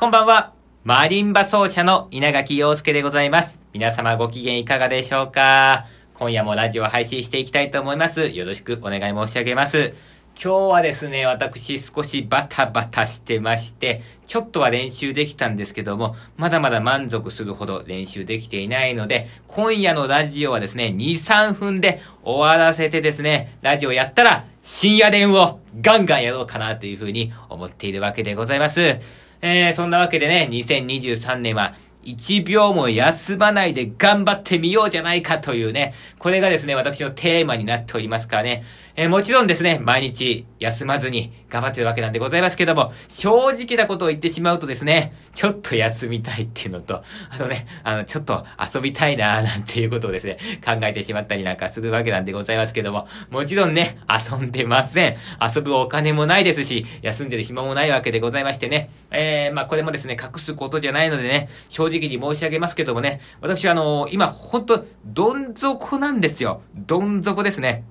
こんばんは。マリンバ奏者の稲垣陽介でございます。皆様ご機嫌いかがでしょうか？今夜もラジオ配信していきたいと思います。よろしくお願い申し上げます。今日はですね、私少しバタバタしてまして、ちょっとは練習できたんですけども、まだまだ満足するほど練習できていないので、今夜のラジオはですね、2、3分で終わらせてですね、ラジオやったら深夜電をガンガンやろうかなというふうに思っているわけでございます。えー、そんなわけでね、2023年は1秒も休まないで頑張ってみようじゃないかというね、これがですね、私のテーマになっておりますからね、えー、もちろんですね、毎日休まずに頑張ってるわけなんでございますけども、正直なことを言ってしまうとですね、ちょっと休みたいっていうのと、あのね、あの、ちょっと遊びたいなーなんていうことをですね、考えてしまったりなんかするわけなんでございますけども、もちろんね、遊んでません。遊ぶお金もないですし、休んでる暇もないわけでございましてね、えー、まあこれもですね、隠すことじゃないのでね、正直に申し上げますけどもね、私はあの、今ほんと、どん底なんですよ。どん底ですね。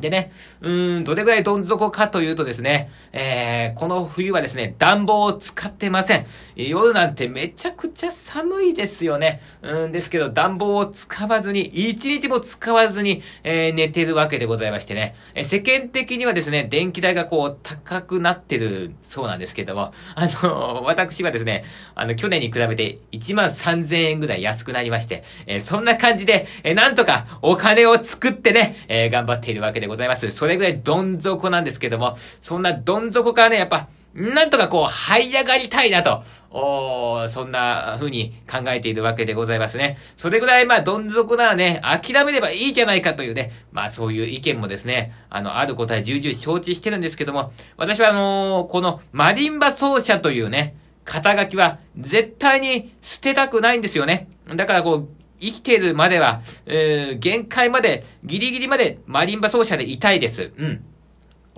でね、うーん、どれぐらいどん底かというとですね、えー、この冬はですね、暖房を使ってません。夜なんてめちゃくちゃ寒いですよね。うんですけど、暖房を使わずに、一日も使わずに、えー、寝てるわけでございましてね、えー、世間的にはですね、電気代がこう、高くなってるそうなんですけども、あのー、私はですね、あの、去年に比べて1万3000円ぐらい安くなりまして、えー、そんな感じで、えー、なんとかお金を作ってね、えー、頑張っているわけででございます。それぐらいどん底なんですけども、そんなどん底からね、やっぱ、なんとかこう、這い上がりたいなと、おそんな風に考えているわけでございますね。それぐらい、まあ、どん底ならね、諦めればいいじゃないかというね、まあ、そういう意見もですね、あの、あることは重々承知してるんですけども、私はあのー、この、マリンバ奏者というね、肩書きは、絶対に捨てたくないんですよね。だからこう、生きてるまでは、えー、限界まで、ギリギリまでマリンバ奏者でいたいです。うん。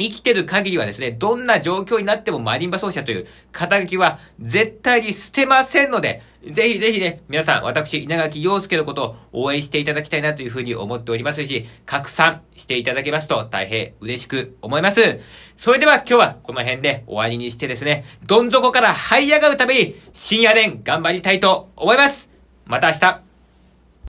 生きてる限りはですね、どんな状況になってもマリンバ奏者という肩書きは絶対に捨てませんので、ぜひぜひね、皆さん、私、稲垣陽介のことを応援していただきたいなというふうに思っておりますし、拡散していただけますと大変嬉しく思います。それでは今日はこの辺で終わりにしてですね、どん底から這い上がるために深夜練頑張りたいと思います。また明日